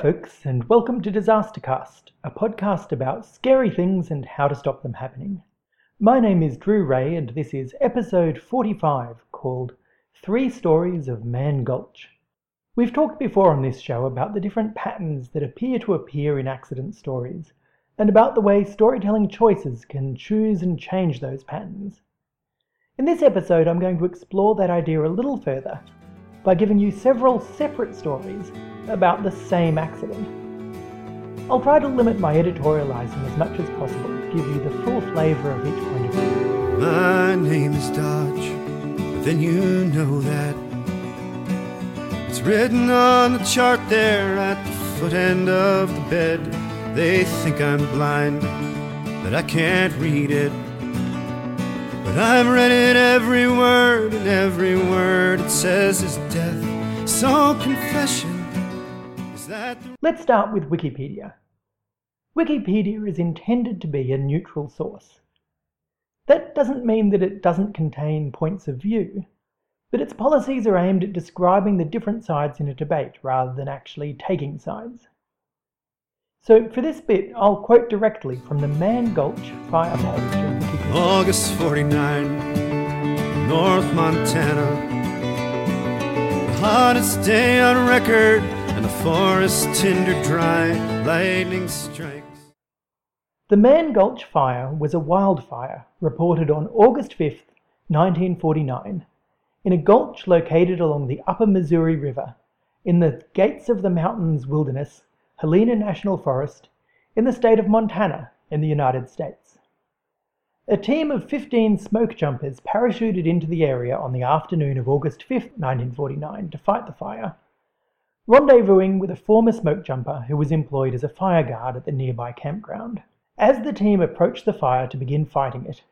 Folks, and welcome to Disastercast, a podcast about scary things and how to stop them happening. My name is Drew Rae, and this is episode 45 called Three Stories of Mann Gulch. We've talked before on this show about the different patterns that appear to appear in accident stories, and about the way storytelling choices can choose and change those patterns. In this episode, I'm going to explore that idea a little further by giving you several separate stories about the same accident. I'll try to limit my editorializing as much as possible to give you the full flavor of each point of view. My name is Dodge, but then you know that. It's written on the chart there at the foot end of the bed. They think I'm blind, but I can't read it. But I've read it every word, and every word it says is death. So confession is that the Let's start with Wikipedia. Wikipedia is intended to be a neutral source. That doesn't mean that it doesn't contain points of view, but its policies are aimed at describing the different sides in a debate rather than actually taking sides. So for this bit, I'll quote directly from the Mann Gulch fire August 49, North Montana. The hottest day on record, and the forest tinder dry. Lightning strikes. The Mann Gulch fire was a wildfire reported on August 5, 1949, in a gulch located along the upper Missouri River in the Gates of the Mountains Wilderness, Helena National Forest, in the state of Montana in the United States. A team of 15 smoke jumpers parachuted into the area on the afternoon of August 5, 1949, to fight the fire, rendezvousing with a former smoke jumper who was employed as a fire guard at the nearby campground. As the team approached the fire to begin fighting it,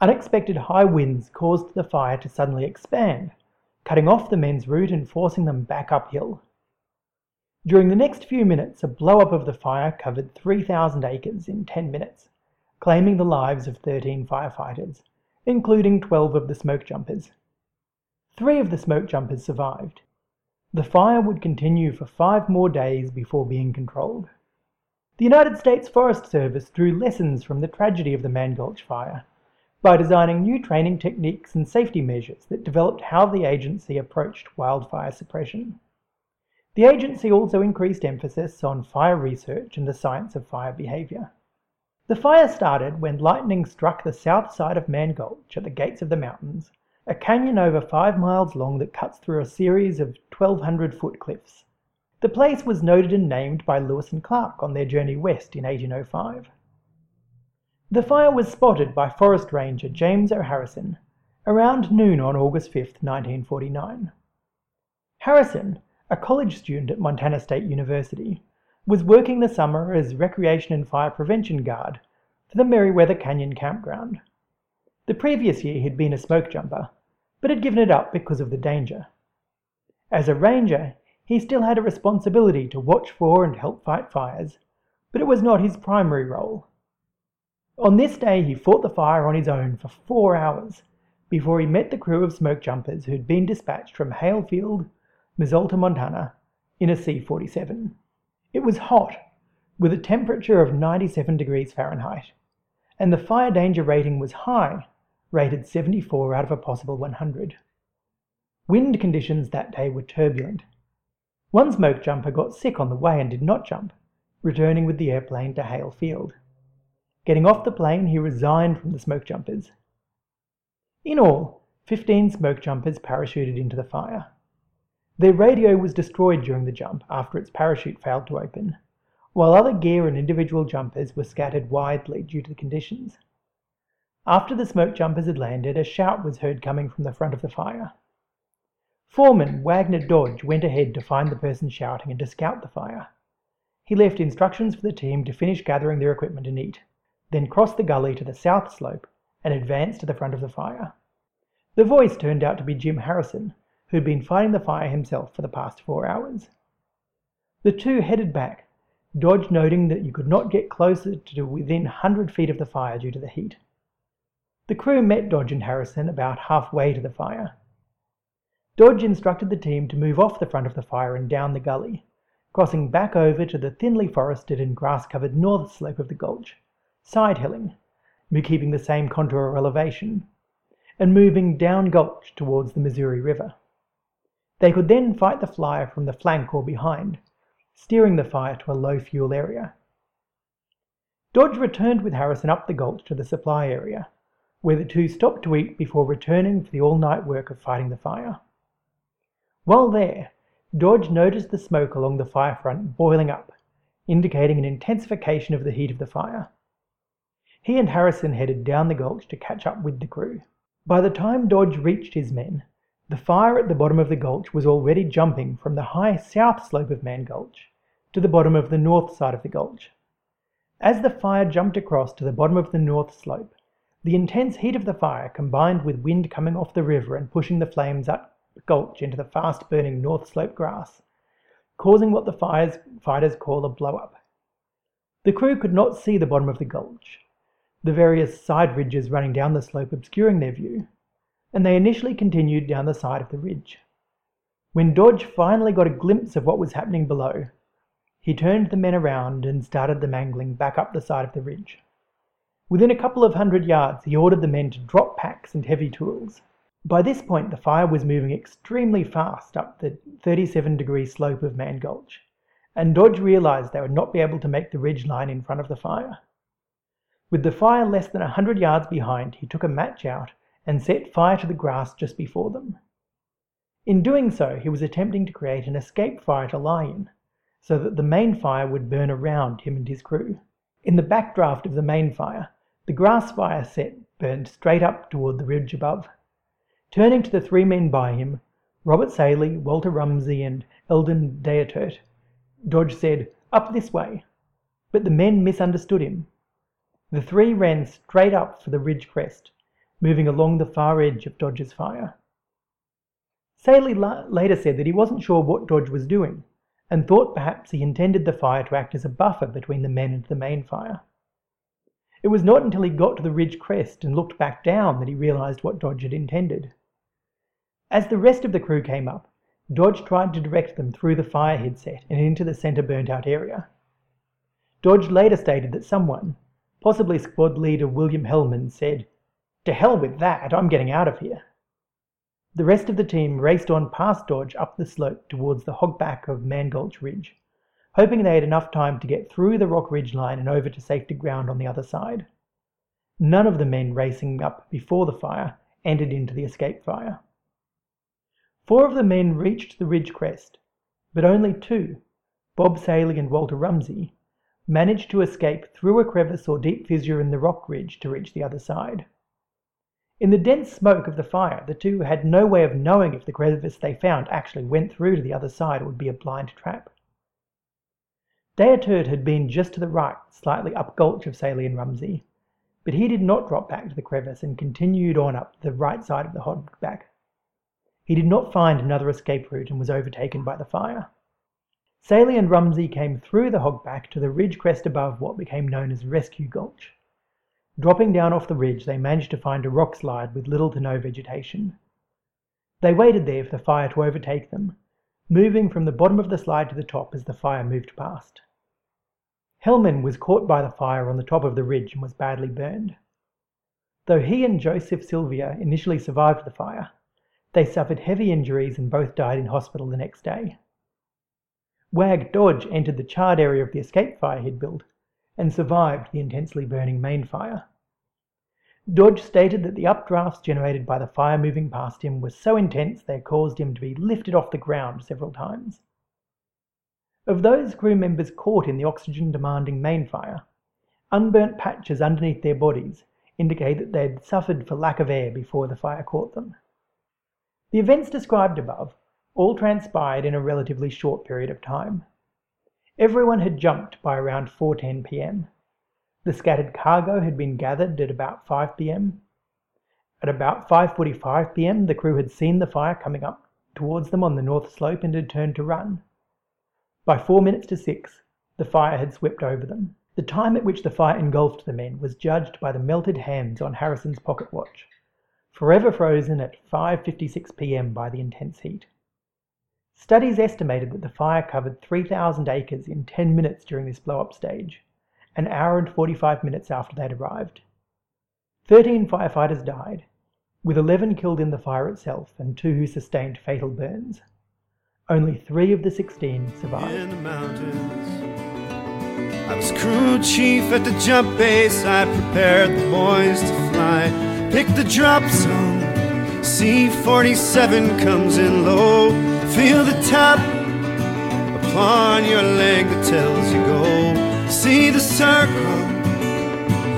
unexpected high winds caused the fire to suddenly expand, cutting off the men's route and forcing them back uphill. During the next few minutes, a blow up of the fire covered 3,000 acres in 10 minutes, claiming the lives of 13 firefighters, including 12 of the smoke jumpers. Three of the smoke jumpers survived. The fire would continue for five more days before being controlled. The United States Forest Service drew lessons from the tragedy of the Mann Gulch fire by designing new training techniques and safety measures that developed how the agency approached wildfire suppression. The agency also increased emphasis on fire research and the science of fire behavior. The fire started when lightning struck the south side of Mann Gulch at the gates of the mountains, a canyon over five miles long that cuts through a series of 1,200 foot cliffs. The place was noted and named by Lewis and Clark on their journey west in 1805. The fire was spotted by Forest Ranger James O. Harrison around noon on August 5, 1949. Harrison, a college student at Montana State University, was working the summer as recreation and fire prevention guard for the Meriwether Canyon campground. The previous year he'd been a smoke jumper, but had given it up because of the danger. As a ranger, he still had a responsibility to watch for and help fight fires, but it was not his primary role. On this day, he fought the fire on his own for four hours before he met the crew of smoke jumpers who'd been dispatched from Hale Field, Missoula, Montana, in a C 47. It was hot, with a temperature of 97 degrees Fahrenheit, and the fire danger rating was high, rated 74 out of a possible 100. Wind conditions that day were turbulent. One smoke jumper got sick on the way and did not jump, returning with the airplane to Hale Field. Getting off the plane, he resigned from the smoke jumpers. In all, 15 smoke jumpers parachuted into the fire. Their radio was destroyed during the jump after its parachute failed to open, while other gear and individual jumpers were scattered widely due to the conditions. After the smoke jumpers had landed, a shout was heard coming from the front of the fire. Foreman Wagner Dodge went ahead to find the person shouting and to scout the fire. He left instructions for the team to finish gathering their equipment and eat, then crossed the gully to the south slope and advanced to the front of the fire. The voice turned out to be Jim Harrison, who'd been fighting the fire himself for the past four hours. The two headed back, Dodge noting that you could not get closer to within 100 feet of the fire due to the heat. The crew met Dodge and Harrison about halfway to the fire. Dodge instructed the team to move off the front of the fire and down the gully, crossing back over to the thinly forested and grass covered north slope of the gulch, side hilling, keeping the same contour elevation, and moving down gulch towards the Missouri River. They could then fight the flyer from the flank or behind, steering the fire to a low fuel area. Dodge returned with Harrison up the gulch to the supply area, where the two stopped to eat before returning for the all night work of fighting the fire. While there, Dodge noticed the smoke along the fire front boiling up, indicating an intensification of the heat of the fire. He and Harrison headed down the gulch to catch up with the crew. By the time Dodge reached his men, the fire at the bottom of the gulch was already jumping from the high south slope of Mann Gulch to the bottom of the north side of the gulch. As the fire jumped across to the bottom of the north slope, the intense heat of the fire combined with wind coming off the river and pushing the flames up the gulch into the fast burning north slope grass, causing what the fires, fighters call a blow up. The crew could not see the bottom of the gulch, the various side ridges running down the slope obscuring their view, and they initially continued down the side of the ridge. When Dodge finally got a glimpse of what was happening below, he turned the men around and started the mangling back up the side of the ridge. Within a couple of hundred yards, he ordered the men to drop packs and heavy tools. By this point, the fire was moving extremely fast up the 37 degree slope of Mann Gulch, and Dodge realized they would not be able to make the ridge line in front of the fire. With the fire less than a hundred yards behind, he took a match out and set fire to the grass just before them. In doing so, he was attempting to create an escape fire to lie in, so that the main fire would burn around him and his crew. In the backdraft of the main fire, the grass fire set burned straight up toward the ridge above. Turning to the three men by him, Robert Sallee, Walter Rumsey, and Eldon Diettert, Dodge said, Up this way. But the men misunderstood him. The three ran straight up for the ridge crest, moving along the far edge of Dodge's fire. Sallee later said that he wasn't sure what Dodge was doing, and thought perhaps he intended the fire to act as a buffer between the men and the main fire. It was not until he got to the ridge crest and looked back down that he realized what Dodge had intended. As the rest of the crew came up, Dodge tried to direct them through the fire head set and into the center burnt out area. Dodge later stated that someone, possibly squad leader William Hellman, said, To hell with that, I'm getting out of here. The rest of the team raced on past Dodge up the slope towards the hogback of Mann Gulch Ridge, hoping they had enough time to get through the rock ridge line and over to safety ground on the other side. None of the men racing up before the fire entered into the escape fire. Four of the men reached the ridge crest, but only two, Bob Sallee and Walter Rumsey, managed to escape through a crevice or deep fissure in the rock ridge to reach the other side. In the dense smoke of the fire, the two had no way of knowing if the crevice they found actually went through to the other side or would be a blind trap. Diettert had been just to the right, slightly up gulch of Sallee and Rumsey, but he did not drop back to the crevice and continued on up the right side of the hogback. He did not find another escape route and was overtaken by the fire. Sallee and Rumsey came through the hogback to the ridge crest above what became known as Rescue Gulch. Dropping down off the ridge, they managed to find a rock slide with little to no vegetation. They waited there for the fire to overtake them, moving from the bottom of the slide to the top as the fire moved past. Hellman was caught by the fire on the top of the ridge and was badly burned. Though he and Joseph Sylvia initially survived the fire, they suffered heavy injuries and both died in hospital the next day. Wag Dodge entered the charred area of the escape fire he'd built and survived the intensely burning main fire. Dodge stated that the updrafts generated by the fire moving past him were so intense they caused him to be lifted off the ground several times. Of those crew members caught in the oxygen demanding main fire, unburnt patches underneath their bodies indicate that they had suffered for lack of air before the fire caught them. The events described above all transpired in a relatively short period of time. Everyone had jumped by around 4:10 p.m. The scattered cargo had been gathered at about 5 p.m. At about 5:45 p.m. the crew had seen the fire coming up towards them on the north slope and had turned to run. By 4 minutes to 6 the fire had swept over them. The time at which the fire engulfed the men was judged by the melted hands on Harrison's pocket watch, forever frozen at 5:56 p.m. by the intense heat. Studies estimated that the fire covered 3,000 acres in 10 minutes during this blow up stage, an hour and 45 minutes after they'd arrived. 13 firefighters died, with 11 killed in the fire itself and two who sustained fatal burns. Only three of the 16 survived. I was crew chief at the jump base. I prepared the boys to fly. Pick the drop zone. C 47 comes in low. Feel the tap upon your leg that tells you go. See the circle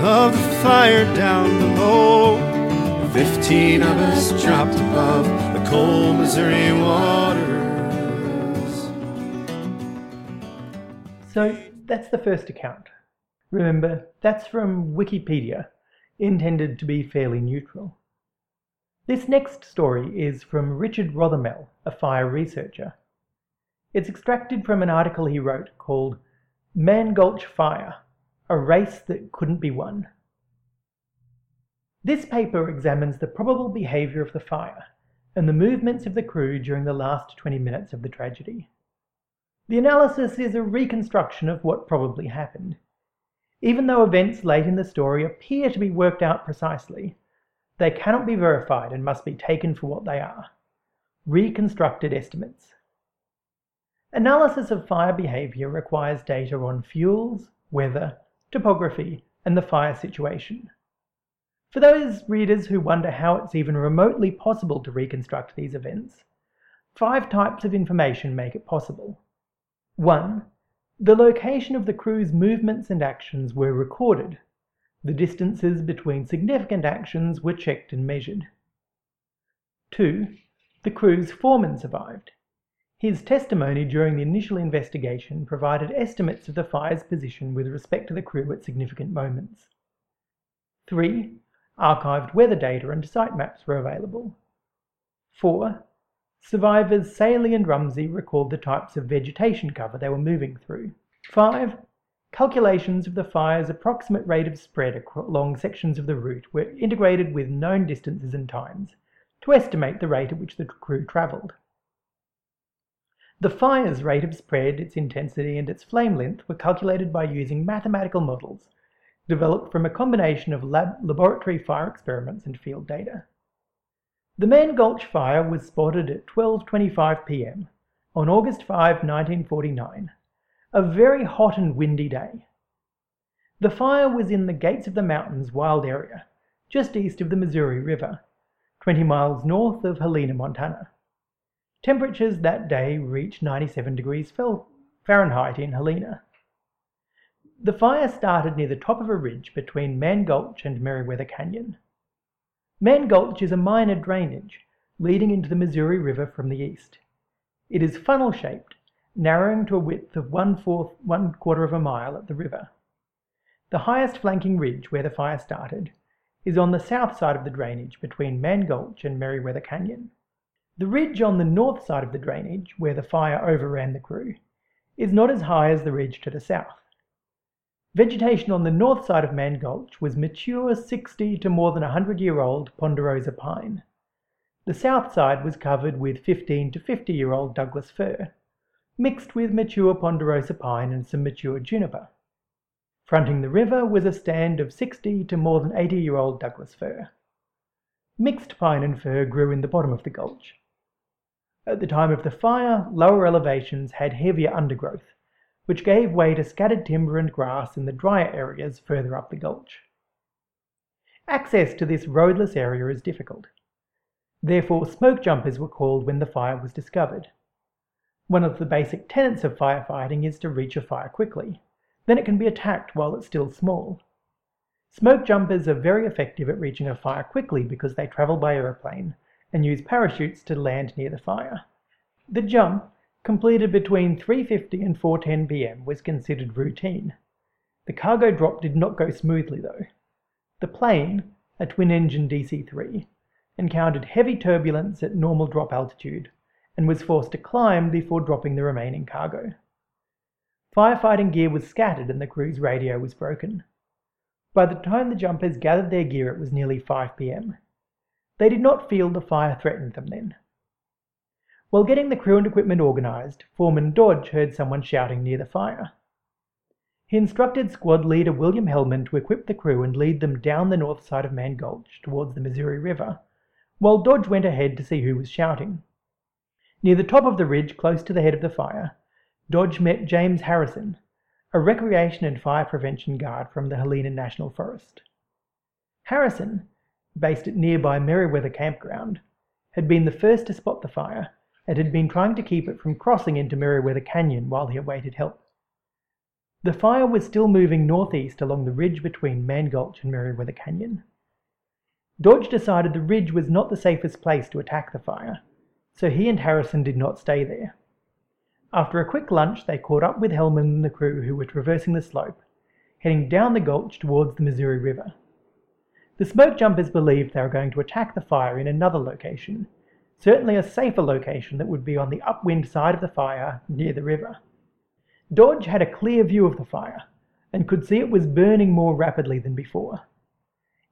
of the fire down below. Fifteen of us dropped above the cold Missouri waters. So that's the first account. Remember, that's from Wikipedia, intended to be fairly neutral. This next story is from Richard Rothermel, a fire researcher. It's extracted from an article he wrote called Mann Gulch Fire A Race That Couldn't Be Won. This paper examines the probable behaviour of the fire and the movements of the crew during the last 20 minutes of the tragedy. The analysis is a reconstruction of what probably happened. Even though events late in the story appear to be worked out precisely, they cannot be verified and must be taken for what they are reconstructed estimates. Analysis of fire behaviour requires data on fuels, weather, topography, and the fire situation. For those readers who wonder how it's even remotely possible to reconstruct these events, five types of information make it possible. 1. The location of the crew's movements and actions were recorded. The distances between significant actions were checked and measured. 2. The crew's foreman survived. His testimony during the initial investigation provided estimates of the fire's position with respect to the crew at significant moments. 3. Archived weather data and site maps were available. 4. Survivors Sallee and Rumsey recalled the types of vegetation cover they were moving through. 5. Calculations of the fire's approximate rate of spread along sections of the route were integrated with known distances and times to estimate the rate at which the crew travelled. The fire's rate of spread, its intensity, and its flame length were calculated by using mathematical models developed from a combination of lab laboratory fire experiments and field data. The Mann Gulch fire was spotted at 12:25 p.m. on August 5, 1949, a very hot and windy day. The fire was in the Gates of the Mountains wild area, just east of the Missouri River, 20 miles north of Helena, Montana. Temperatures that day reached 97 degrees Fahrenheit in Helena. The fire started near the top of a ridge between Mann Gulch and Meriwether Canyon. Mann Gulch is a minor drainage leading into the Missouri River from the east. It is funnel shaped, narrowing to a width of one, fourth, one quarter of a mile at the river. The highest flanking ridge where the fire started is on the south side of the drainage between Mann Gulch and Meriwether Canyon. The ridge on the north side of the drainage, where the fire overran the crew, is not as high as the ridge to the south. Vegetation on the north side of Mann Gulch was mature 60 to more than 100 year old ponderosa pine. The south side was covered with 15 to 50 year old Douglas fir, mixed with mature ponderosa pine and some mature juniper. Fronting the river was a stand of 60 to more than 80 year old Douglas fir. Mixed pine and fir grew in the bottom of the gulch. At the time of the fire, lower elevations had heavier undergrowth, which gave way to scattered timber and grass in the drier areas further up the gulch. Access to this roadless area is difficult. Therefore, smoke jumpers were called when the fire was discovered. One of the basic tenets of firefighting is to reach a fire quickly. Then it can be attacked while it's still small. Smoke jumpers are very effective at reaching a fire quickly because they travel by aeroplane and use parachutes to land near the fire. The jump, completed between 3.50 and 4.10 pm, was considered routine. The cargo drop did not go smoothly though. The plane, a twin-engine DC-3, encountered heavy turbulence at normal drop altitude and was forced to climb before dropping the remaining cargo. Firefighting gear was scattered and the crew's radio was broken. By the time the jumpers gathered their gear, it was nearly 5 pm. They did not feel the fire threatened them then. While getting the crew and equipment organized, Foreman Dodge heard someone shouting near the fire. He instructed squad leader William Hellman to equip the crew and lead them down the north side of Mann Gulch towards the Missouri River, while Dodge went ahead to see who was shouting. Near the top of the ridge close to the head of the fire, Dodge met James Harrison, a recreation and fire prevention guard from the Helena National Forest. Harrison, based at nearby Meriwether Campground, had been the first to spot the fire and had been trying to keep it from crossing into Meriwether Canyon while he awaited help. The fire was still moving northeast along the ridge between Mann Gulch and Meriwether Canyon. Dodge decided the ridge was not the safest place to attack the fire, so he and Harrison did not stay there. After a quick lunch, they caught up with Hellman and the crew who were traversing the slope, heading down the gulch towards the Missouri River. The smoke jumpers believed they were going to attack the fire in another location, certainly a safer location that would be on the upwind side of the fire near the river. Dodge had a clear view of the fire and could see it was burning more rapidly than before.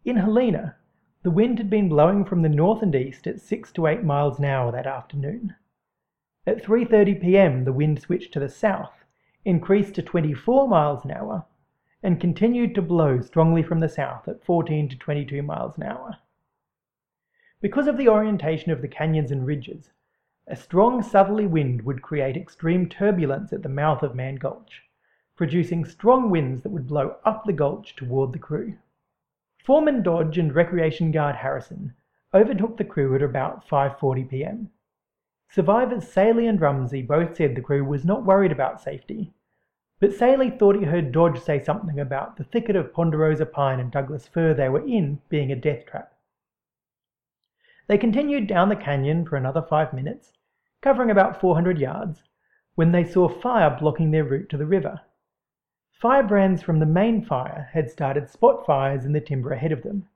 In Helena, the wind had been blowing from the north and east at 6 to 8 miles an hour that afternoon. At 3:30 p.m., the wind switched to the south, increased to 24 miles an hour, and continued to blow strongly from the south at 14 to 22 miles an hour. Because of the orientation of the canyons and ridges, a strong southerly wind would create extreme turbulence at the mouth of Mann Gulch, producing strong winds that would blow up the gulch toward the crew. Foreman Dodge and Recreation Guard Harrison overtook the crew at about 5:40 p.m. Survivors Sallee and Rumsey both said the crew was not worried about safety, but Sallee thought he heard Dodge say something about the thicket of ponderosa pine and Douglas fir they were in being a death trap. They continued down the canyon for another five minutes covering about 400 yards, when they saw fire blocking their route to the river. Firebrands from the main fire had started spot fires in the timber ahead of them.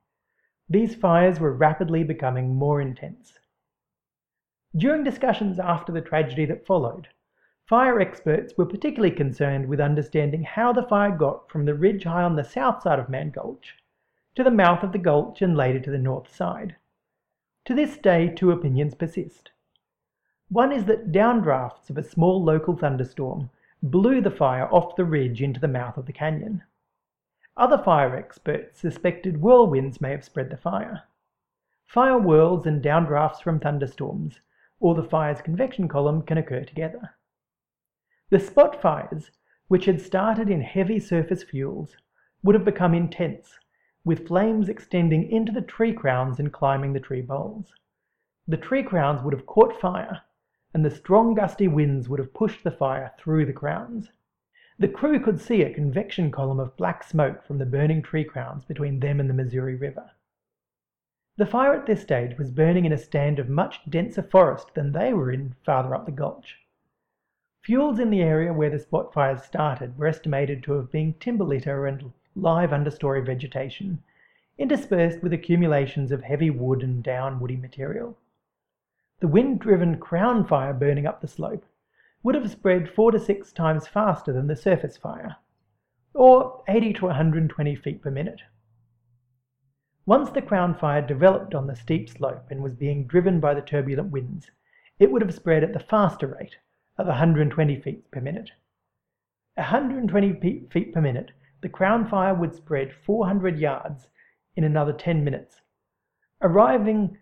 These fires were rapidly becoming more intense. During discussions after the tragedy that followed, fire experts were particularly concerned with understanding how the fire got from the ridge high on the south side of Mann Gulch to the mouth of the gulch and later to the north side. To this day, two opinions persist. One is that downdrafts of a small local thunderstorm blew the fire off the ridge into the mouth of the canyon. Other fire experts suspected whirlwinds may have spread the fire. Fire whirls and downdrafts from thunderstorms, or the fire's convection column, can occur together. The spot fires, which had started in heavy surface fuels, would have become intense, with flames extending into the tree crowns and climbing the tree boles. The tree crowns would have caught fire and the strong gusty winds would have pushed the fire through the crowns. The crew could see a convection column of black smoke from the burning tree crowns between them and the Missouri River. The fire at this stage was burning in a stand of much denser forest than they were in farther up the gulch. Fuels in the area where the spot fires started were estimated to have been timber litter and live understory vegetation, interspersed with accumulations of heavy wood and down woody material. The wind-driven crown fire burning up the slope would have spread four to six times faster than the surface fire, or 80 to 120 feet per minute. Once the crown fire developed on the steep slope and was being driven by the turbulent winds, it would have spread at the faster rate of 120 feet per minute. 120 feet per minute, the crown fire would spread 400 yards in another 10 minutes, arriving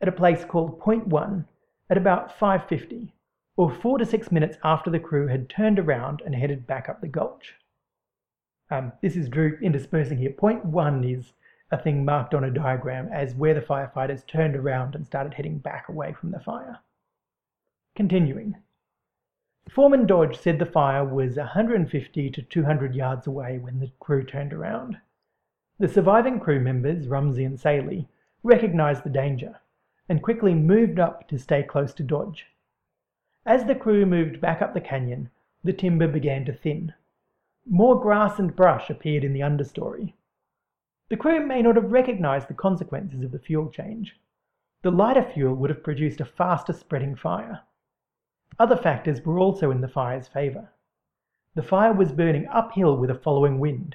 at a place called Point One at about 5.50, or four to six minutes after the crew had turned around and headed back up the gulch. Um, this is Drew interspersing here. Point one is a thing marked on a diagram as where the firefighters turned around and started heading back away from the fire. Continuing. Foreman Dodge said the fire was 150 to 200 yards away when the crew turned around. The surviving crew members, Rumsey and Sallee, recognized the danger and quickly moved up to stay close to Dodge. As the crew moved back up the canyon, the timber began to thin. More grass and brush appeared in the understory. The crew may not have recognized the consequences of the fuel change. The lighter fuel would have produced a faster spreading fire. Other factors were also in the fire's favor. The fire was burning uphill with a following wind.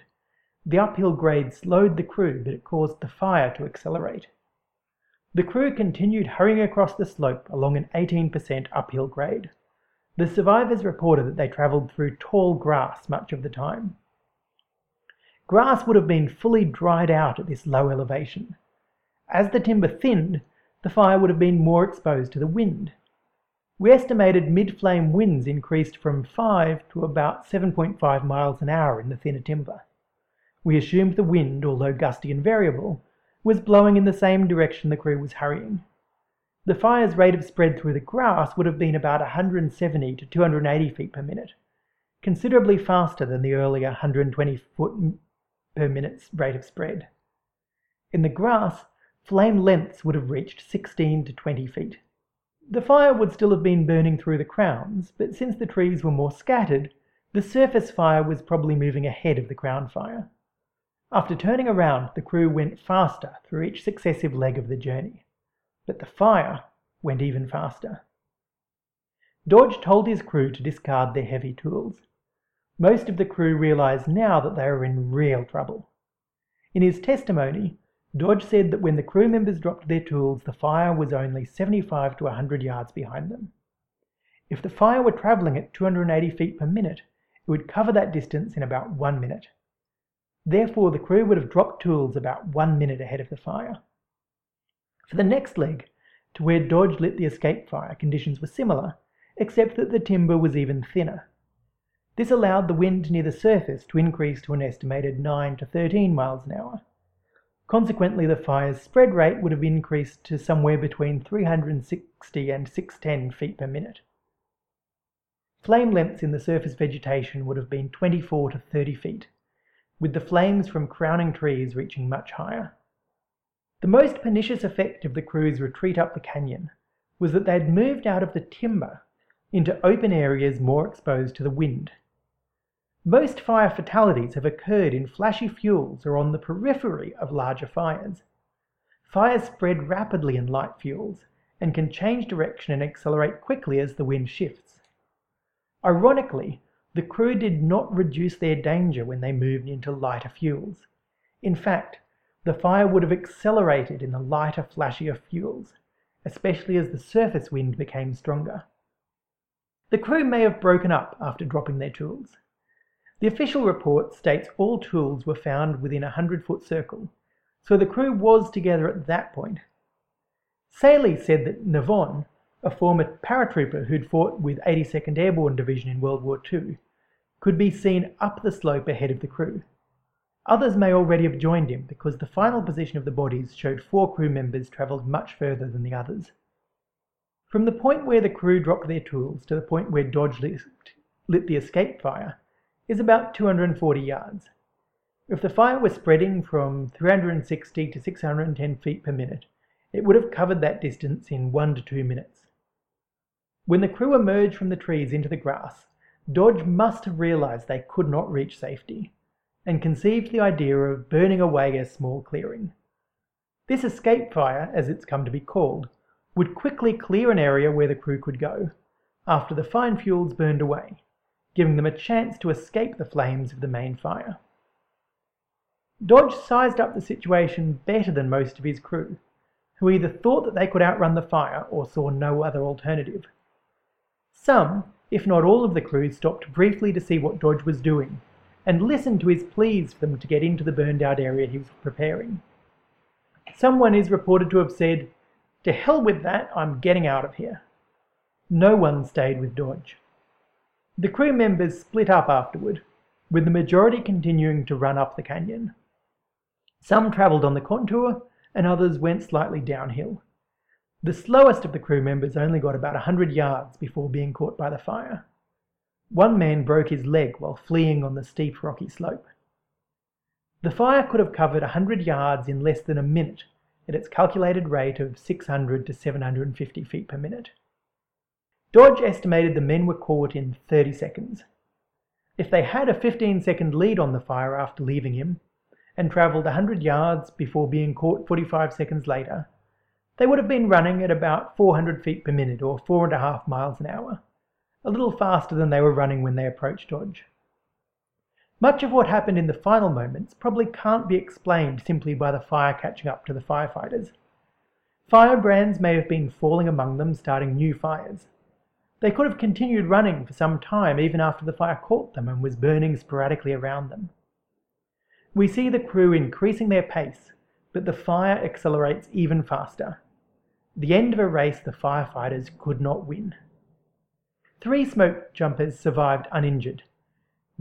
The uphill grade slowed the crew, but it caused the fire to accelerate. The crew continued hurrying across the slope along an 18% uphill grade. The survivors reported that they travelled through tall grass much of the time. Grass would have been fully dried out at this low elevation. As the timber thinned, the fire would have been more exposed to the wind. We estimated mid-flame winds increased from 5 to about 7.5 miles an hour in the thinner timber. We assumed the wind, although gusty and variable, was blowing in the same direction the crew was hurrying. The fire's rate of spread through the grass would have been about 170 to 280 feet per minute, considerably faster than the earlier 120 foot per minute rate of spread. In the grass, flame lengths would have reached 16 to 20 feet. The fire would still have been burning through the crowns, but since the trees were more scattered, the surface fire was probably moving ahead of the crown fire. After turning around, the crew went faster through each successive leg of the journey, but the fire went even faster. Dodge told his crew to discard their heavy tools. Most of the crew realized now that they were in real trouble. In his testimony, Dodge said that when the crew members dropped their tools, the fire was only 75 to 100 yards behind them. If the fire were traveling at 280 feet per minute, it would cover that distance in about one minute. Therefore, the crew would have dropped tools about one minute ahead of the fire. For the next leg, to where Dodge lit the escape fire, conditions were similar, except that the timber was even thinner. This allowed the wind near the surface to increase to an estimated 9 to 13 miles an hour. Consequently, the fire's spread rate would have increased to somewhere between 360 and 610 feet per minute. Flame lengths in the surface vegetation would have been 24 to 30 feet, with the flames from crowning trees reaching much higher. The most pernicious effect of the crew's retreat up the canyon was that they had moved out of the timber into open areas more exposed to the wind. Most fire fatalities have occurred in flashy fuels or on the periphery of larger fires. Fires spread rapidly in light fuels and can change direction and accelerate quickly as the wind shifts. Ironically, the crew did not reduce their danger when they moved into lighter fuels. In fact, the fire would have accelerated in the lighter, flashier fuels, especially as the surface wind became stronger. The crew may have broken up after dropping their tools. The official report states all tools were found within a 100 foot circle, so the crew was together at that point. Sallee said that Navon, a former paratrooper who'd fought with 82nd Airborne Division in World War II, could be seen up the slope ahead of the crew. Others may already have joined him because the final position of the bodies showed four crew members travelled much further than the others. From the point where the crew dropped their tools to the point where Dodge lit, the escape fire, is about 240 yards. If the fire was spreading from 360 to 610 feet per minute, it would have covered that distance in one to two minutes. When the crew emerged from the trees into the grass, Dodge must have realized they could not reach safety, and conceived the idea of burning away a small clearing. This escape fire, as it's come to be called, would quickly clear an area where the crew could go, after the fine fuels burned away, giving them a chance to escape the flames of the main fire. Dodge sized up the situation better than most of his crew, who either thought that they could outrun the fire or saw no other alternative. Some, if not all of the crew, stopped briefly to see what Dodge was doing and listened to his pleas for them to get into the burned out area he was preparing. Someone is reported to have said, To hell with that, I'm getting out of here. No one stayed with Dodge. The crew members split up afterward, with the majority continuing to run up the canyon. Some travelled on the contour, and others went slightly downhill. The slowest of the crew members only got about a hundred yards before being caught by the fire. One man broke his leg while fleeing on the steep rocky slope. The fire could have covered a hundred yards in less than a minute at its calculated rate of 600 to 750 feet per minute. Dodge estimated the men were caught in 30 seconds. If they had a 15 second lead on the fire after leaving him, and travelled 100 yards before being caught 45 seconds later, they would have been running at about 400 feet per minute or 4.5 miles an hour, a little faster than they were running when they approached Dodge. Much of what happened in the final moments probably can't be explained simply by the fire catching up to the firefighters. Firebrands may have been falling among them, starting new fires. They could have continued running for some time even after the fire caught them and was burning sporadically around them. We see the crew increasing their pace, but the fire accelerates even faster. The end of a race the firefighters could not win. Three smoke jumpers survived uninjured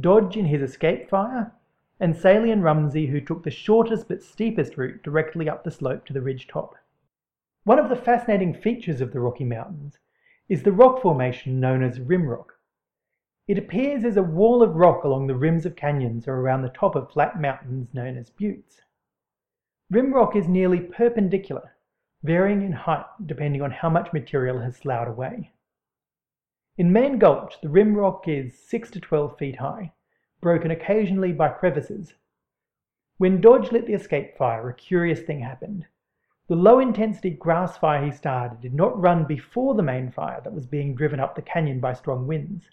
Dodge in his escape fire, and Sallee and Rumsey, who took the shortest but steepest route directly up the slope to the ridge top. One of the fascinating features of the Rocky Mountains is the rock formation known as rim rock. It appears as a wall of rock along the rims of canyons or around the top of flat mountains known as buttes. Rim rock is nearly perpendicular, varying in height depending on how much material has sloughed away. In Mann Gulch, the rim rock is 6 to 12 feet high, broken occasionally by crevices. When Dodge lit the escape fire, a curious thing happened. The low intensity grass fire he started did not run before the main fire that was being driven up the canyon by strong winds.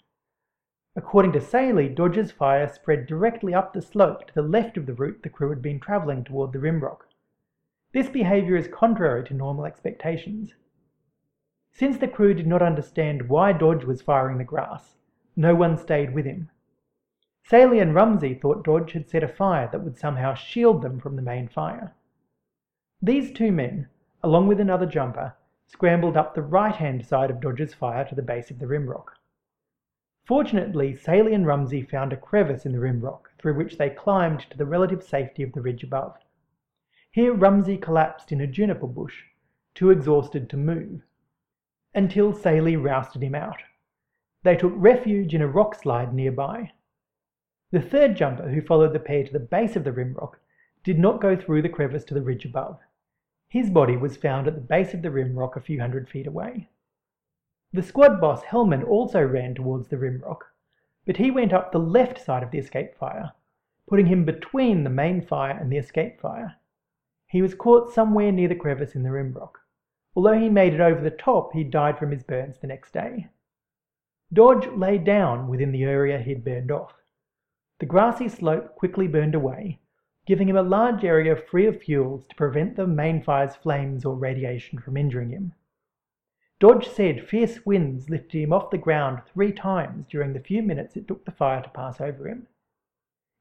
According to Sallee, Dodge's fire spread directly up the slope to the left of the route the crew had been traveling toward the rim rock. This behavior is contrary to normal expectations. Since the crew did not understand why Dodge was firing the grass, no one stayed with him. Sallee and Rumsey thought Dodge had set a fire that would somehow shield them from the main fire. These two men, along with another jumper, scrambled up the right-hand side of Dodge's fire to the base of the rim rock. Fortunately, Sallee and Rumsey found a crevice in the rim rock through which they climbed to the relative safety of the ridge above. Here Rumsey collapsed in a juniper bush, too exhausted to move, until Sallee rousted him out. They took refuge in a rock slide nearby. The third jumper, who followed the pair to the base of the rim rock, did not go through the crevice to the ridge above. His body was found at the base of the rim rock a few hundred feet away. The squad boss, Hellman, also ran towards the rim rock, but he went up the left side of the escape fire, putting him between the main fire and the escape fire. He was caught somewhere near the crevice in the rim rock. Although he made it over the top, he died from his burns the next day. Dodge lay down within the area he'd burned off. The grassy slope quickly burned away, giving him a large area free of fuels to prevent the main fire's flames or radiation from injuring him. Dodge said fierce winds lifted him off the ground three times during the few minutes it took the fire to pass over him.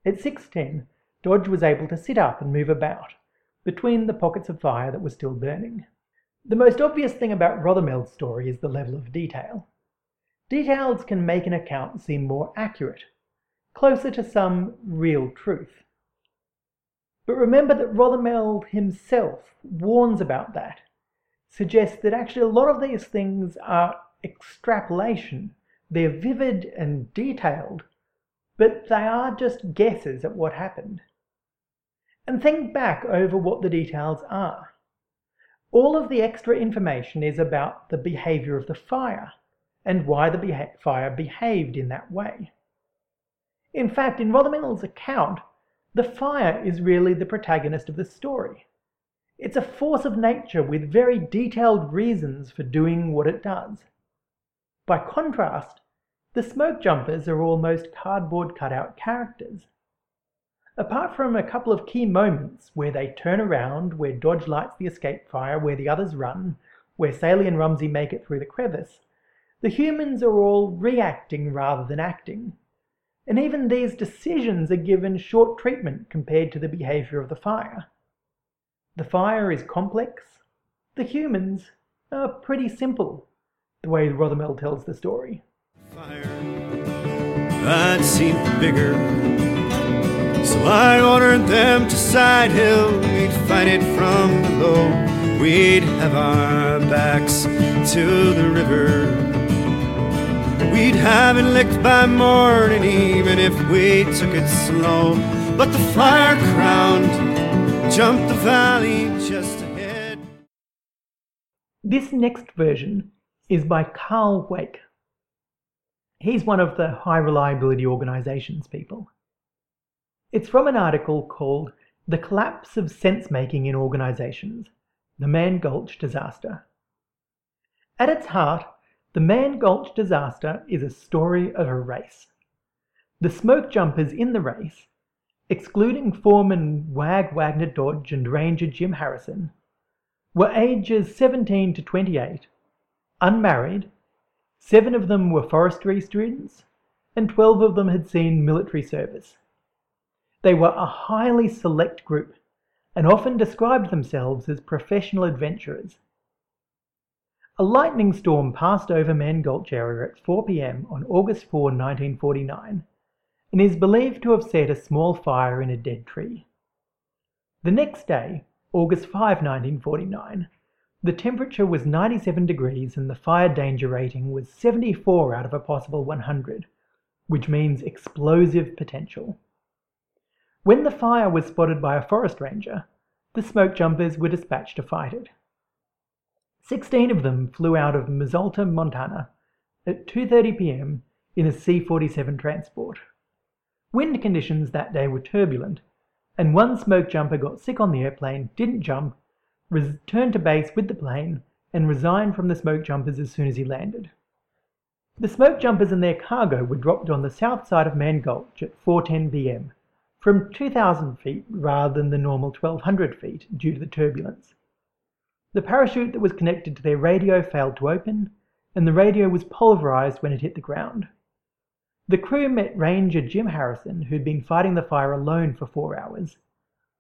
At 6.10, Dodge was able to sit up and move about, between the pockets of fire that were still burning. The most obvious thing about Rothermel's story is the level of detail. Details can make an account seem more accurate, closer to some real truth. But remember that Rothermel himself warns about that, suggests that actually a lot of these things are extrapolation. They're vivid and detailed, but they are just guesses at what happened. And think back over what the details are. All of the extra information is about the behavior of the fire and why the beha- fire behaved in that way. In fact, in Rothermel's account, the fire is really the protagonist of the story. It's a force of nature with very detailed reasons for doing what it does. By contrast, the smoke jumpers are almost cardboard cutout characters. Apart from a couple of key moments where they turn around, where Dodge lights the escape fire, where the others run, where Sallee and Rumsey make it through the crevice, the humans are all reacting rather than acting. And even these decisions are given short treatment compared to the behavior of the fire. The fire is complex, the humans are pretty simple, the way Rothermel tells the story. Fire seemed bigger. So I ordered them to Side Hill. We'd fight it from below. We'd have our backs to the river. We'd have it licked by morning, even if we took it slow. But the fire crowned jumped the valley just ahead. This next version is by Karl Weick. He's one of the high reliability organizations people. It's from an article called The Collapse of Sense Making in Organizations The Mann Gulch Disaster. At its heart, the Mann Gulch disaster is a story of a race. The smoke jumpers in the race, excluding Foreman Wag Wagner Dodge and Ranger Jim Harrison, were ages 17 to 28, unmarried, seven of them were forestry students, and 12 of them had seen military service. They were a highly select group and often described themselves as professional adventurers. A lightning storm passed over Mann Gulch area at 4 pm on August 4, 1949, and is believed to have set a small fire in a dead tree. The next day, August 5, 1949, the temperature was 97 degrees and the fire danger rating was 74 out of a possible 100, which means explosive potential. When the fire was spotted by a forest ranger, the smoke jumpers were dispatched to fight it. Sixteen of them flew out of Missoula, Montana at 2:30 p.m. in a C-47 transport. Wind conditions that day were turbulent, and one smoke jumper got sick on the airplane, didn't jump, returned to base with the plane, and resigned from the smoke jumpers as soon as he landed. The smoke jumpers and their cargo were dropped on the south side of Mann Gulch at 4:10 p.m from 2,000 feet rather than the normal 1,200 feet due to the turbulence. The parachute that was connected to their radio failed to open, and the radio was pulverized when it hit the ground. The crew met Ranger Jim Harrison, who'd been fighting the fire alone for four hours,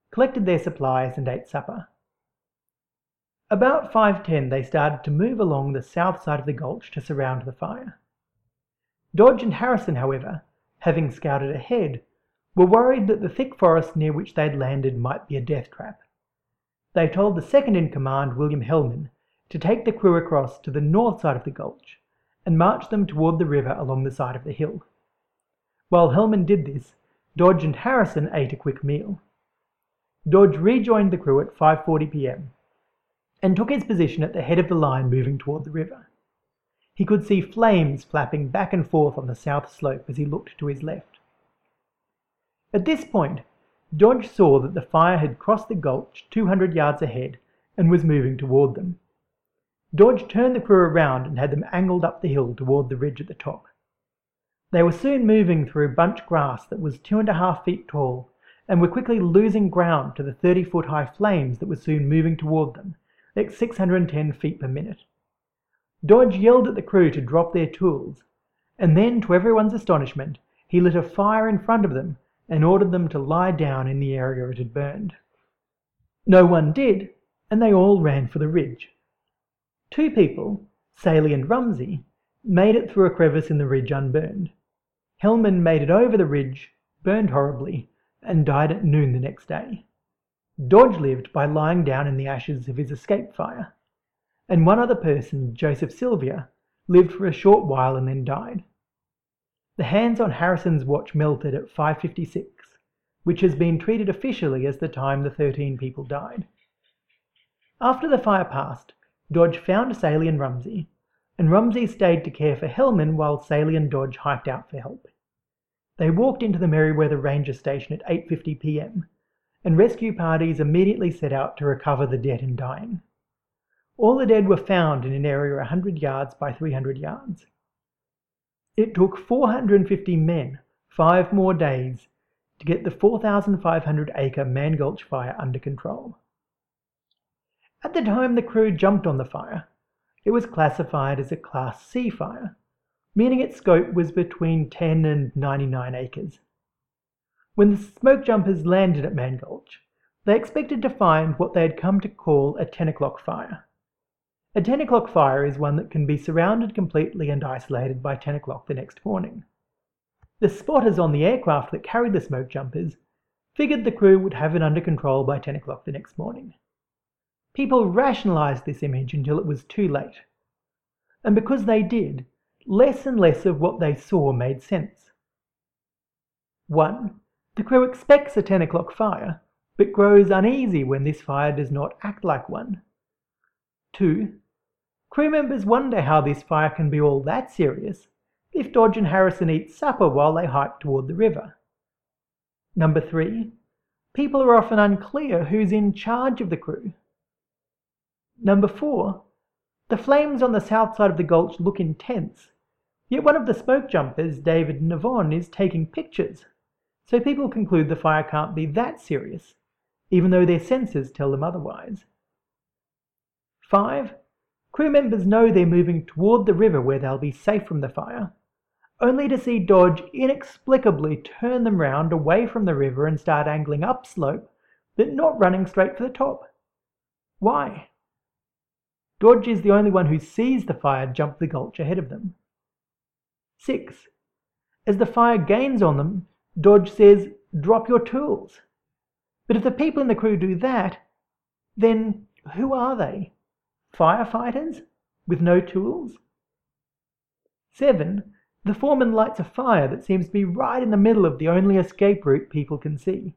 collected their supplies, and ate supper. About 5:10 they started to move along the south side of the gulch to surround the fire. Dodge and Harrison, however, having scouted ahead, were worried that the thick forest near which they had landed might be a death trap. They told the second in command, William Hellman, to take the crew across to the north side of the gulch and march them toward the river along the side of the hill. While Hellman did this, Dodge and Harrison ate a quick meal. Dodge rejoined the crew at 5:40 p.m. and took his position at the head of the line moving toward the river. He could see flames flapping back and forth on the south slope as he looked to his left. At this point, Dodge saw that the fire had crossed the gulch 200 yards ahead and was moving toward them. Dodge turned the crew around and had them angled up the hill toward the ridge at the top. They were soon moving through bunch grass that was two and a half feet tall and were quickly losing ground to the 30 foot high flames that were soon moving toward them at 610 feet per minute. Dodge yelled at the crew to drop their tools, and then, to everyone's astonishment, he lit a fire in front of them and ordered them to lie down in the area it had burned. No one did, and they all ran for the ridge. Two people, Sallee and Rumsey, made it through a crevice in the ridge unburned. Hellman made it over the ridge, burned horribly, and died at noon the next day. Dodge lived by lying down in the ashes of his escape fire. And one other person, Joseph Sylvia, lived for a short while and then died. The hands on Harrison's watch melted at 5.56, which has been treated officially as the time the 13 people died. After the fire passed, Dodge found Sallee and Rumsey, and Rumsey stayed to care for Hellman while Sallee and Dodge hiked out for help. They walked into the Meriwether Ranger Station at 8.50 p.m., and rescue parties immediately set out to recover the dead and dying. All the dead were found in an area 100 yards by 300 yards. It took 450 men five more days to get the 4,500 acre Mann Gulch fire under control. At the time the crew jumped on the fire, it was classified as a Class C fire, meaning its scope was between 10 and 99 acres. When the smoke jumpers landed at Mann Gulch, they expected to find what they had come to call a 10 o'clock fire. A 10 o'clock fire is one that can be surrounded completely and isolated by 10 o'clock the next morning. The spotters on the aircraft that carried the smoke jumpers figured the crew would have it under control by 10 o'clock the next morning. People rationalized this image until it was too late. And because they did, less and less of what they saw made sense. 1. The crew expects a 10 o'clock fire, but grows uneasy when this fire does not act like one. 2. Crew members wonder how this fire can be all that serious if Dodge and Harrison eat supper while they hike toward the river. Number 3. People are often unclear who's in charge of the crew. Number 4. The flames on the south side of the gulch look intense, yet one of the smoke jumpers, David Navon, is taking pictures, so people conclude the fire can't be that serious, even though their senses tell them otherwise. 5. Crew members know they're moving toward the river where they'll be safe from the fire, only to see Dodge inexplicably turn them round away from the river and start angling upslope, but not running straight for the top. Why? Dodge is the only one who sees the fire jump the gulch ahead of them. 6. As the fire gains on them, Dodge says, Drop your tools. But if the people in the crew do that, then who are they? Firefighters? With no tools? 7. The foreman lights a fire that seems to be right in the middle of the only escape route people can see.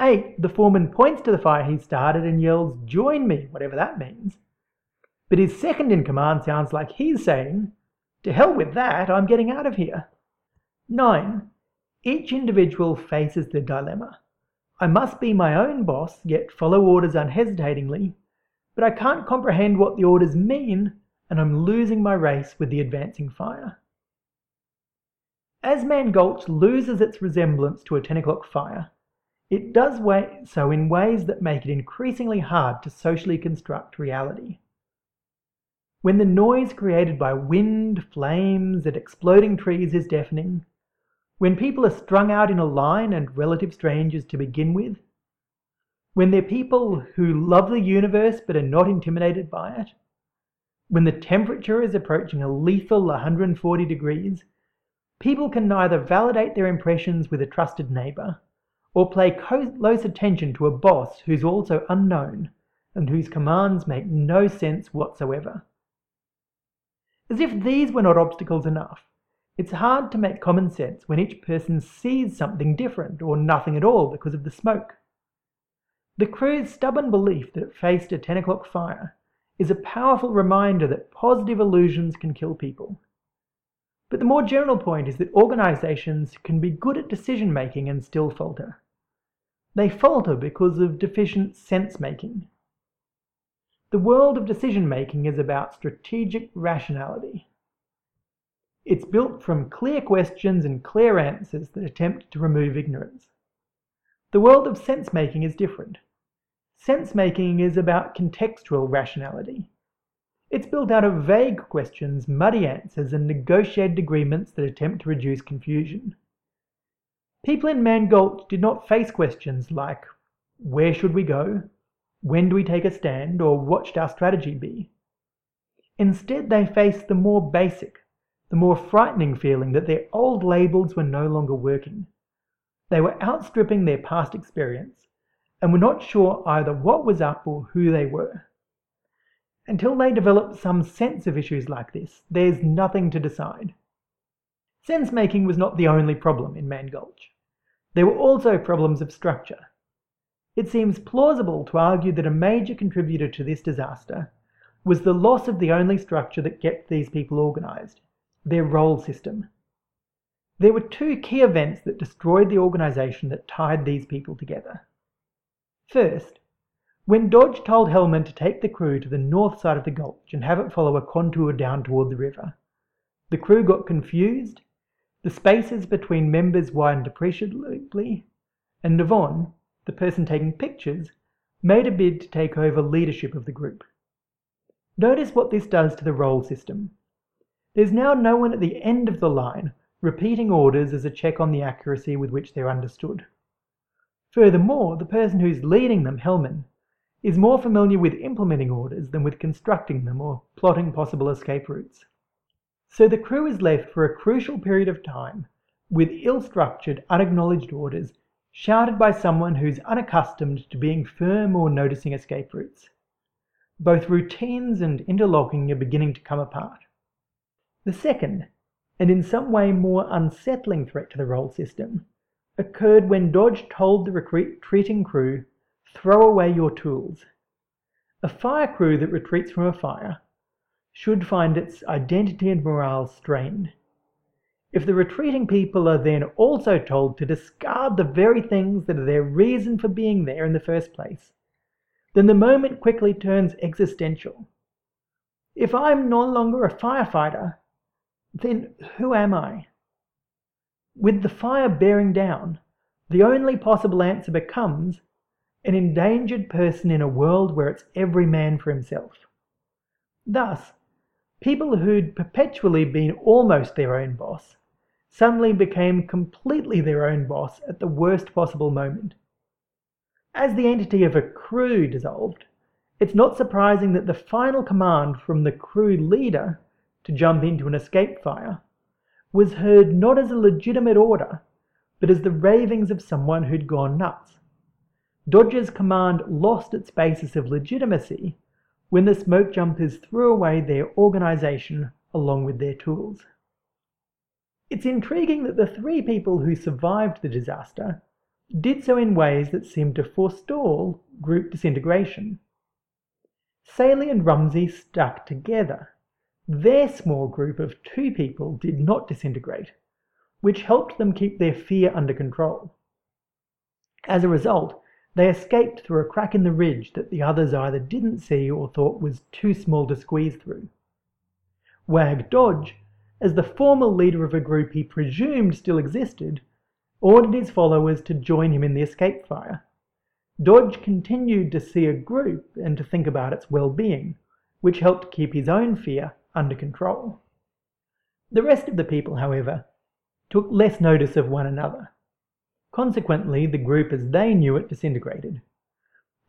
8. The foreman points to the fire he started and yells, Join me, whatever that means. But his second in command sounds like he's saying, To hell with that, I'm getting out of here. 9. Each individual faces the dilemma. I must be my own boss, yet follow orders unhesitatingly, but I can't comprehend what the orders mean, and I'm losing my race with the advancing fire. As Mann Gulch loses its resemblance to a 10 o'clock fire, it does so in ways that make it increasingly hard to socially construct reality. When the noise created by wind, flames, and exploding trees is deafening, when people are strung out in a line and relative strangers to begin with, when they're people who love the universe but are not intimidated by it, when the temperature is approaching a lethal 140 degrees, people can neither validate their impressions with a trusted neighbor or pay close attention to a boss who's also unknown and whose commands make no sense whatsoever. As if these were not obstacles enough, it's hard to make common sense when each person sees something different or nothing at all because of the smoke. The crew's stubborn belief that it faced a 10 o'clock fire is a powerful reminder that positive illusions can kill people. But the more general point is that organizations can be good at decision making and still falter. They falter because of deficient sense making. The world of decision making is about strategic rationality. It's built from clear questions and clear answers that attempt to remove ignorance. The world of sense making is different. Sense making is about contextual rationality. It's built out of vague questions, muddy answers, and negotiated agreements that attempt to reduce confusion. People in Mann did not face questions like where should we go, when do we take a stand, or what should our strategy be? Instead, they faced the more basic, the more frightening feeling that their old labels were no longer working. They were outstripping their past experience and were not sure either what was up or who they were. Until they develop some sense of issues like this, there's nothing to decide. Sense making was not the only problem in Mann Gulch. There were also problems of structure. It seems plausible to argue that a major contributor to this disaster was the loss of the only structure that kept these people organized their role system. There were two key events that destroyed the organization that tied these people together. First, when Dodge told Hellman to take the crew to the north side of the gulch and have it follow a contour down toward the river, the crew got confused, the spaces between members widened appreciably, and Navon, the person taking pictures, made a bid to take over leadership of the group. Notice what this does to the role system. There's now no one at the end of the line repeating orders as a check on the accuracy with which they're understood. Furthermore, the person who's leading them, Hellman, is more familiar with implementing orders than with constructing them or plotting possible escape routes. So the crew is left for a crucial period of time with ill structured, unacknowledged orders shouted by someone who's unaccustomed to being firm or noticing escape routes. Both routines and interlocking are beginning to come apart. The second, and in some way more unsettling threat to the role system, occurred when Dodge told the retreating crew, throw away your tools. A fire crew that retreats from a fire should find its identity and morale strained. If the retreating people are then also told to discard the very things that are their reason for being there in the first place, then the moment quickly turns existential. If I'm no longer a firefighter, then who am I? With the fire bearing down, the only possible answer becomes an endangered person in a world where it's every man for himself. Thus, people who'd perpetually been almost their own boss suddenly became completely their own boss at the worst possible moment. As the entity of a crew dissolved, it's not surprising that the final command from the crew leader to jump into an escape fire was heard not as a legitimate order, but as the ravings of someone who'd gone nuts. Dodge's command lost its basis of legitimacy when the smoke jumpers threw away their organization along with their tools. It's intriguing that the three people who survived the disaster did so in ways that seemed to forestall group disintegration. Sallee and Rumsey stuck together. Their small group of two people did not disintegrate, which helped them keep their fear under control. As a result, they escaped through a crack in the ridge that the others either didn't see or thought was too small to squeeze through. Wag Dodge, as the formal leader of a group he presumed still existed, ordered his followers to join him in the escape fire. Dodge continued to see a group and to think about its well being, which helped keep his own fear under control. The rest of the people, however, took less notice of one another. Consequently, the group as they knew it disintegrated.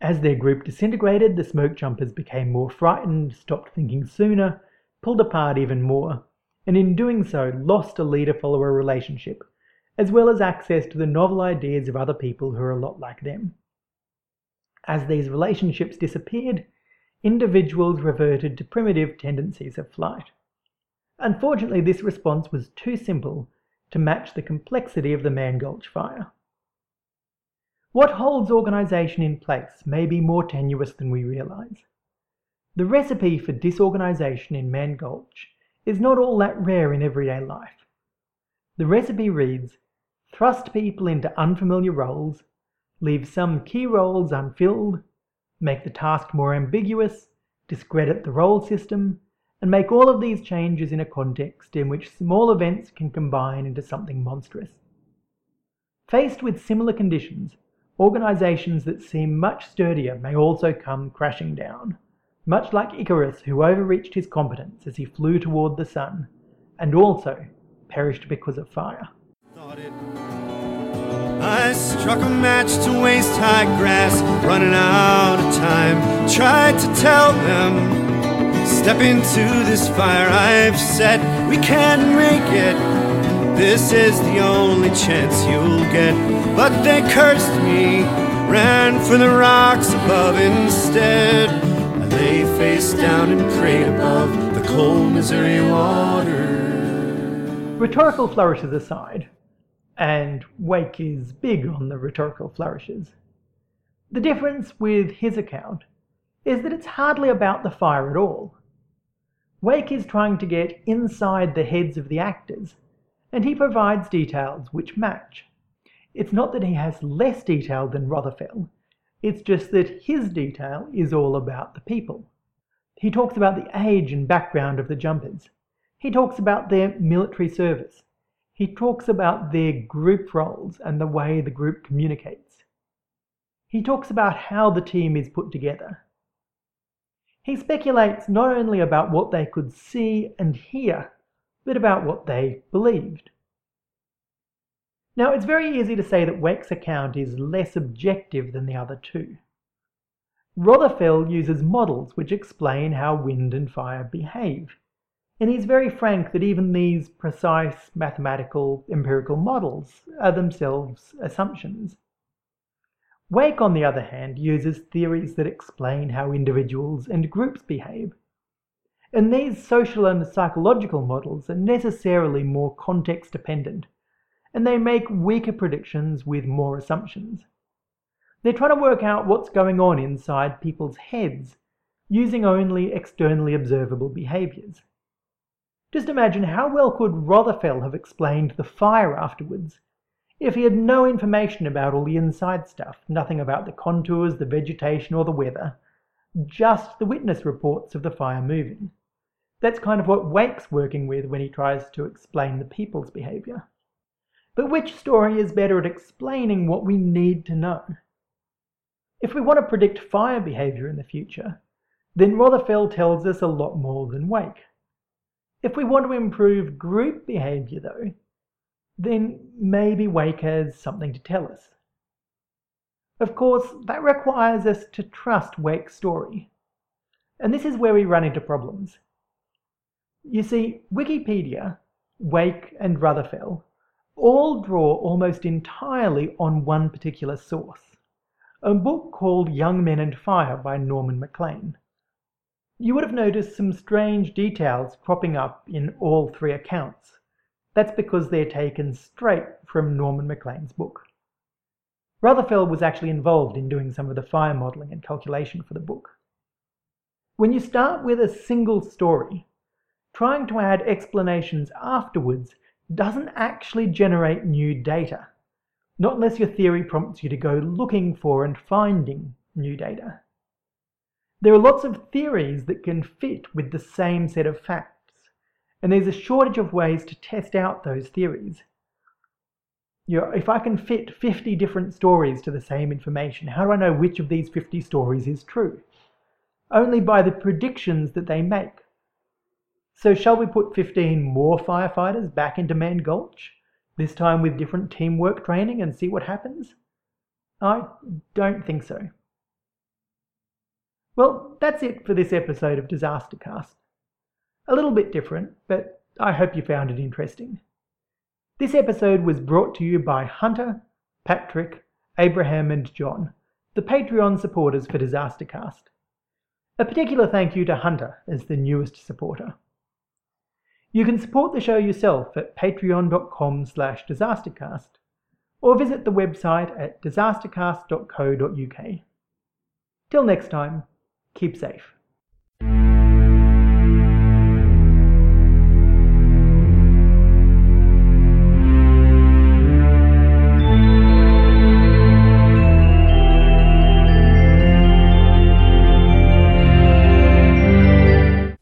As their group disintegrated, the smoke jumpers became more frightened, stopped thinking sooner, pulled apart even more, and in doing so lost a leader follower relationship, as well as access to the novel ideas of other people who are a lot like them. As these relationships disappeared, individuals reverted to primitive tendencies of flight. Unfortunately, this response was too simple to match the complexity of the Mann Gulch fire. What holds organisation in place may be more tenuous than we realise. The recipe for disorganisation in Mann Gulch is not all that rare in everyday life. The recipe reads thrust people into unfamiliar roles, leave some key roles unfilled, make the task more ambiguous, discredit the role system, and make all of these changes in a context in which small events can combine into something monstrous. Faced with similar conditions, organizations that seem much sturdier may also come crashing down, much like Icarus, who overreached his competence as he flew toward the sun, and also perished because of fire. I struck a match to waist high grass, running out of time. Tried to tell them Step into this fire I've set. We can't make it. This is the only chance you'll get. But they cursed me, ran for the rocks above instead. I lay face down and prayed above the cold Missouri water. Rhetorical flourishes aside, and Weick is big on the rhetorical flourishes. The difference with his account is that it's hardly about the fire at all. Weick is trying to get inside the heads of the actors, and he provides details which match. It's not that he has less detail than Rothermel, it's just that his detail is all about the people. He talks about the age and background of the jumpers. He talks about their military service. He talks about their group roles and the way the group communicates. He talks about how the team is put together. He speculates not only about what they could see and hear, but about what they believed. Now, it's very easy to say that Weick's account is less objective than the other two. Rothermel uses models which explain how wind and fire behave, and he's very frank that even these precise mathematical empirical models are themselves assumptions. Weick, on the other hand, uses theories that explain how individuals and groups behave. And these social and psychological models are necessarily more context dependent, and they make weaker predictions with more assumptions. They're trying to work out what's going on inside people's heads using only externally observable behaviors. Just imagine how well could Rothermel have explained the fire afterwards if he had no information about all the inside stuff, nothing about the contours, the vegetation, or the weather, just the witness reports of the fire moving. That's kind of what Weick's working with when he tries to explain the people's behavior. But which story is better at explaining what we need to know? If we want to predict fire behavior in the future, then Rothermel tells us a lot more than Weick. If we want to improve group behavior, though, then maybe Weick has something to tell us. Of course, that requires us to trust Weick's story. And this is where we run into problems. You see, Wikipedia, Weick, and Rothermel all draw almost entirely on one particular source a book called Young Men and Fire by Norman Maclean. You would have noticed some strange details cropping up in all three accounts. That's because they're taken straight from Norman Maclean's book. Rothermel was actually involved in doing some of the fire modelling and calculation for the book. When you start with a single story, trying to add explanations afterwards doesn't actually generate new data. Not unless your theory prompts you to go looking for and finding new data. There are lots of theories that can fit with the same set of facts, and there's a shortage of ways to test out those theories. You know, if I can fit 50 different stories to the same information, how do I know which of these 50 stories is true? Only by the predictions that they make. So, shall we put 15 more firefighters back into Mann Gulch? This time with different teamwork training and see what happens? I don't think so. Well, that's it for this episode of Disastercast. A little bit different, but I hope you found it interesting. This episode was brought to you by Hunter, Patrick, Abraham, and John, the Patreon supporters for Disastercast. A particular thank you to Hunter as the newest supporter. You can support the show yourself at patreon.com slash disastercast or visit the website at disastercast.co.uk. Till next time, keep safe.